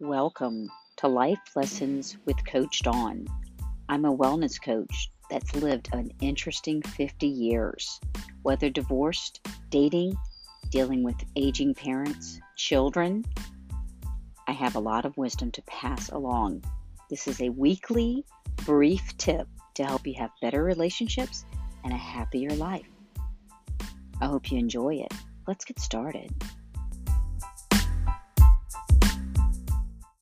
Welcome to Life Lessons with Coach Dawn. I'm a wellness coach that's lived an interesting 50 years, whether divorced, dating, dealing with aging parents, children. I have a lot of wisdom to pass along. This is a weekly, brief tip to help you have better relationships and a happier life. I hope you enjoy it. Let's get started.